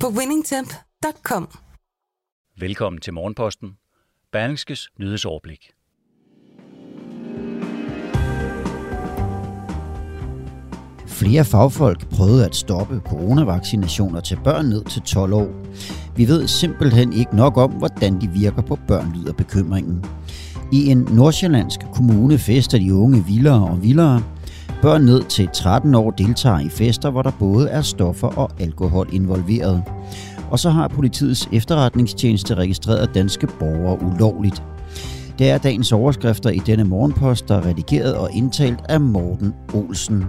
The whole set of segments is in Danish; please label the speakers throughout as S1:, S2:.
S1: på winningtemp.com.
S2: Velkommen til Morgenposten. Berlingskes nyhedsoverblik.
S3: Flere fagfolk prøvede at stoppe coronavaccinationer til børn ned til 12 år. Vi ved simpelthen ikke nok om, hvordan de virker på børn, lyder bekymringen. I en nordsjællandsk kommune fester de unge vildere og vildere. Børn ned til 13 år deltager i fester, hvor der både er stoffer og alkohol involveret. Og så har politiets efterretningstjeneste registreret danske borgere ulovligt. Det er dagens overskrifter i denne morgenpost, der er redigeret og indtalt af Morten Olsen.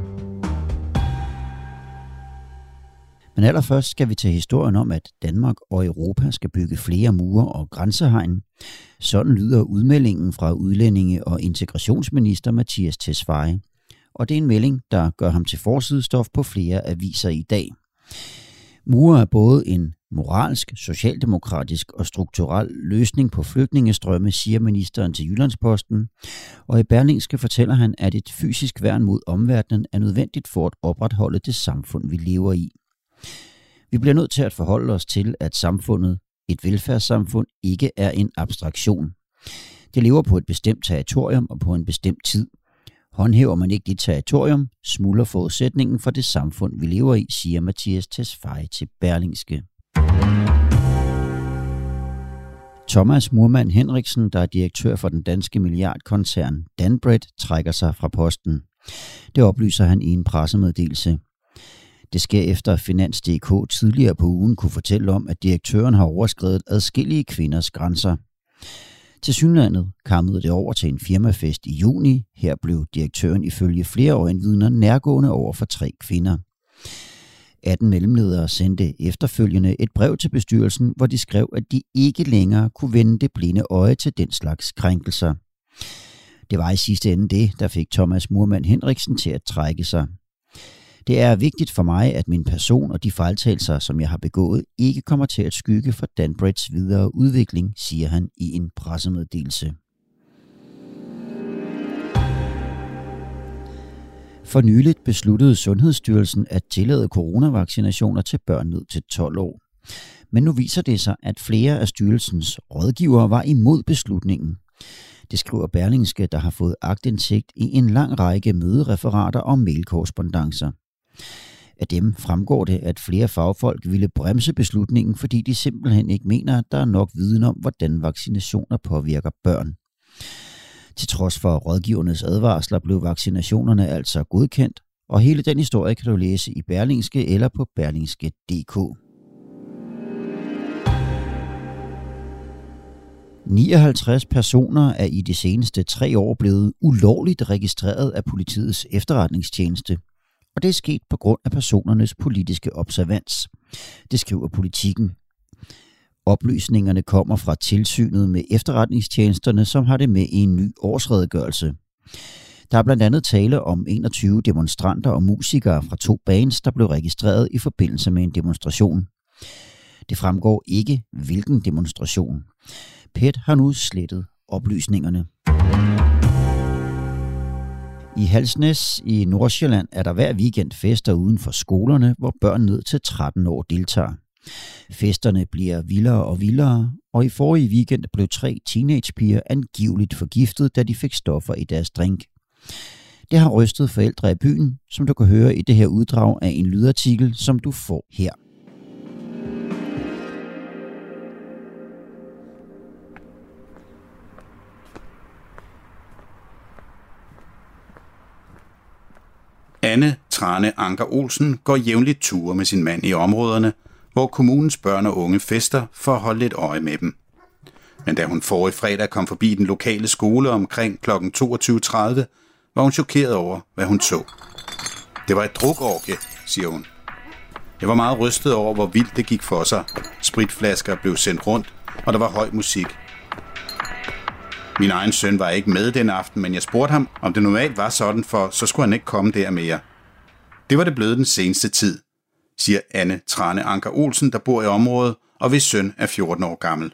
S3: Men allerførst skal vi til historien om, at Danmark og Europa skal bygge flere mure og grænsehegn. Sådan lyder udmeldingen fra udlændinge- og integrationsminister Mathias Tesfaye. Og det er en melding, der gør ham til forsidestof på flere aviser i dag. Mure er både en moralsk, socialdemokratisk og strukturel løsning på flygtningestrømme, siger ministeren til Jyllandsposten. Og i Berlingske fortæller han, at et fysisk værn mod omverdenen er nødvendigt for at opretholde det samfund, vi lever i. Vi bliver nødt til at forholde os til, at samfundet, et velfærdssamfund, ikke er en abstraktion. Det lever på et bestemt territorium og på en bestemt tid. Håndhæver man ikke dit territorium, smuldrer forudsætningen for det samfund, vi lever i, siger Mathias Tesfaye til Berlingske. Thomas Murmann Henriksen, der er direktør for den danske milliardkoncern Danbred, trækker sig fra posten. Det oplyser han i en pressemeddelelse. Det sker efter, at Finans.dk tidligere på ugen kunne fortælle om, at direktøren har overskrevet adskillige kvinders grænser. Til synlandet kammede det over til en firmafest i juni. Her blev direktøren ifølge flere øjenvidner nærgående over for tre kvinder. 18 mellemledere sendte efterfølgende et brev til bestyrelsen, hvor de skrev, at de ikke længere kunne vende det blinde øje til den slags krænkelser. Det var i sidste ende det, der fik Thomas Murmann Henriksen til at trække sig. Det er vigtigt for mig, at min person og de fejltagelser, som jeg har begået, ikke kommer til at skygge for Danbreds videre udvikling, siger han i en pressemeddelelse. For nyligt besluttede Sundhedsstyrelsen at tillade coronavaccinationer til børn ned til 12 år. Men nu viser det sig, at flere af styrelsens rådgivere var imod beslutningen. Det skriver Berlingske, der har fået agtindsigt i en lang række mødereferater og mailkorrespondancer. Af dem fremgår det, at flere fagfolk ville bremse beslutningen, fordi de simpelthen ikke mener, at der er nok viden om, hvordan vaccinationer påvirker børn. Til trods for rådgivernes advarsler blev vaccinationerne altså godkendt, og hele den historie kan du læse i Berlingske eller på berlingske.dk. 59 personer er i de seneste tre år blevet ulovligt registreret af politiets efterretningstjeneste, og det er sket på grund af personernes politiske observans. Det skriver politikken. Oplysningerne kommer fra tilsynet med efterretningstjenesterne, som har det med i en ny årsredegørelse. Der er blandt andet tale om 21 demonstranter og musikere fra to bands, der blev registreret i forbindelse med en demonstration. Det fremgår ikke, hvilken demonstration. PET har nu slettet oplysningerne. I Halsnæs i Nordsjælland er der hver weekend fester uden for skolerne, hvor børn ned til 13 år deltager. Festerne bliver vildere og vildere, og i forrige weekend blev tre teenagepiger angiveligt forgiftet, da de fik stoffer i deres drink. Det har rystet forældre i byen, som du kan høre i det her uddrag af en lydartikel, som du får her.
S4: Anne Trane Anker Olsen går jævnligt ture med sin mand i områderne, hvor kommunens børn og unge fester for at holde lidt øje med dem. Men da hun forrige fredag kom forbi den lokale skole omkring kl. 22.30, var hun chokeret over, hvad hun så. Det var et drukorgie, siger hun. Jeg var meget rystet over, hvor vildt det gik for sig. Spritflasker blev sendt rundt, og der var høj musik. Min egen søn var ikke med den aften, men jeg spurgte ham, om det normalt var sådan, for så skulle han ikke komme der mere. Det var det blevet den seneste tid, siger Anne Trane Anker Olsen, der bor i området, og hvis søn er 14 år gammel.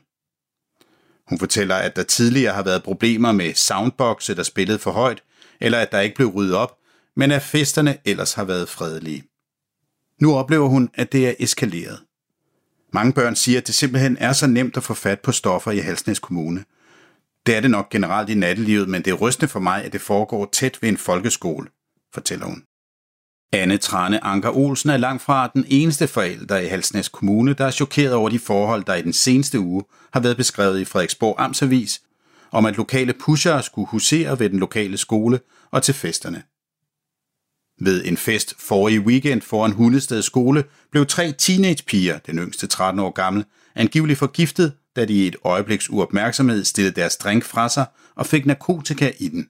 S4: Hun fortæller, at der tidligere har været problemer med soundboxe, der spillede for højt, eller at der ikke blev ryddet op, men at festerne ellers har været fredelige. Nu oplever hun, at det er eskaleret. Mange børn siger, at det simpelthen er så nemt at få fat på stoffer i Halsnæs Kommune. Det er det nok generelt i nattelivet, men det er rystende for mig, at det foregår tæt ved en folkeskole, fortæller hun. Anne Trane Anker Olsen er langt fra den eneste forælder i Halsnæs Kommune, der er chokeret over de forhold, der i den seneste uge har været beskrevet i Frederiksborg Amtsavis, om at lokale pushere skulle husere ved den lokale skole og til festerne. Ved en fest forrige weekend foran Hundested skole blev tre teenagepiger, den yngste 13 år gammel, angiveligt forgiftet, da de i et øjebliks uopmærksomhed stillede deres drink fra sig og fik narkotika i den.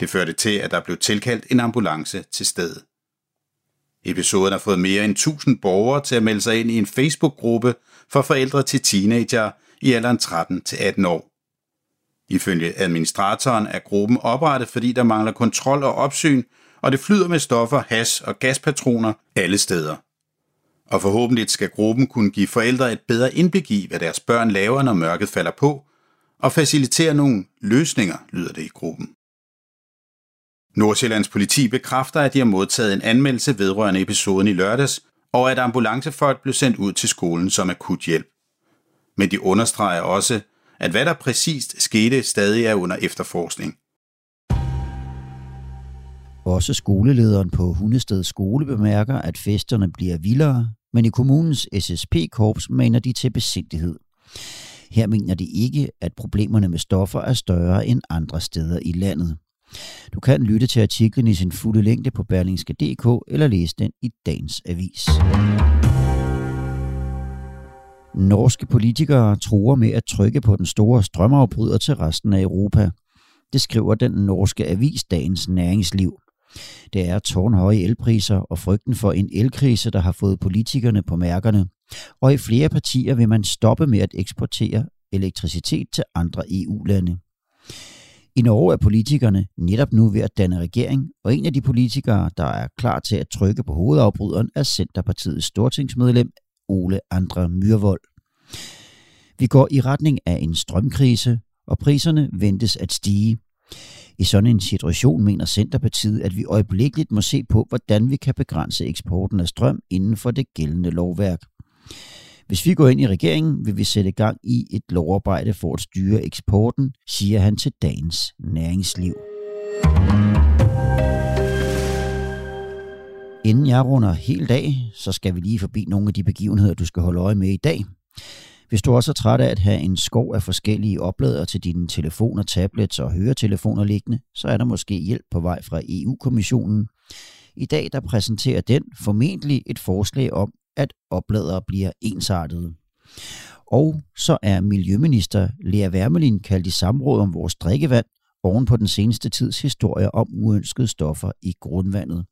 S4: Det førte til, at der blev tilkaldt en ambulance til stedet. Episoden har fået mere end 1000 borgere til at melde sig ind i en Facebook-gruppe for forældre til teenager i alderen 13 til 18 år. Ifølge administratoren er gruppen oprettet, fordi der mangler kontrol og opsyn, og det flyder med stoffer, has og gaspatroner alle steder. Og forhåbentlig skal gruppen kunne give forældre et bedre indblik i, hvad deres børn laver, når mørket falder på, og facilitere nogle løsninger, lyder det i gruppen. Nordsjællands politi bekræfter, at de har modtaget en anmeldelse vedrørende episoden i lørdags, og at ambulancefolk blev sendt ud til skolen som akut hjælp. Men de understreger også, at hvad der præcist skete, stadig er under efterforskning.
S3: Også skolelederen på Hundested skole bemærker, at festerne bliver vildere, men i kommunens SSP-korps mener de til besindighed. Her mener de ikke, at problemerne med stoffer er større end andre steder i landet. Du kan lytte til artiklen i sin fulde længde på berlingske.dk eller læse den i dagens avis. Norske politikere tror med at trykke på den store strømafbryder til resten af Europa. Det skriver den norske avis Dagens Næringsliv. Det er tårnhøje elpriser og frygten for en elkrise, der har fået politikerne på mærkerne. Og i flere partier vil man stoppe med at eksportere elektricitet til andre EU-lande. I Norge er politikerne netop nu ved at danne regering, og en af de politikere, der er klar til at trykke på hovedafbryderen, er Centerpartiets stortingsmedlem Ole Andre Myrvold. Vi går i retning af en strømkrise, og priserne ventes at stige. I sådan en situation mener Centerpartiet, at vi øjeblikkeligt må se på, hvordan vi kan begrænse eksporten af strøm inden for det gældende lovværk. Hvis vi går ind i regeringen, vil vi sætte gang i et lovarbejde for at styre eksporten, siger han til dagens næringsliv. Inden jeg runder helt af, så skal vi lige forbi nogle af de begivenheder, du skal holde øje med i dag. Hvis du også er træt af at have en skov af forskellige opladere til dine telefoner, tablets og høretelefoner liggende, så er der måske hjælp på vej fra EU-kommissionen. I dag der præsenterer den formentlig et forslag om, at opladere bliver ensartede. Og så er Miljøminister Lea Wermelin kaldt i samråd om vores drikkevand oven på den seneste tids historie om uønskede stoffer i grundvandet.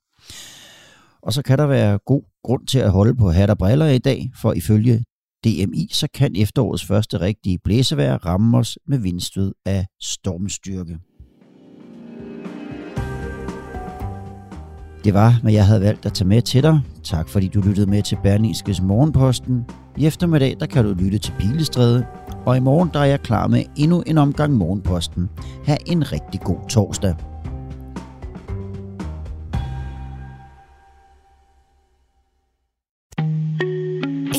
S3: Og så kan der være god grund til at holde på hat og briller i dag, for ifølge DMI, så kan efterårets første rigtige blæsevejr ramme os med vindstød af stormstyrke. Det var, hvad jeg havde valgt at tage med til dig. Tak fordi du lyttede med til Berlingskes Morgenposten. I eftermiddag der kan du lytte til Pilestræde, og i morgen der er jeg klar med endnu en omgang Morgenposten. Ha' en rigtig god torsdag.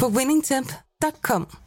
S1: på winningtemp.com.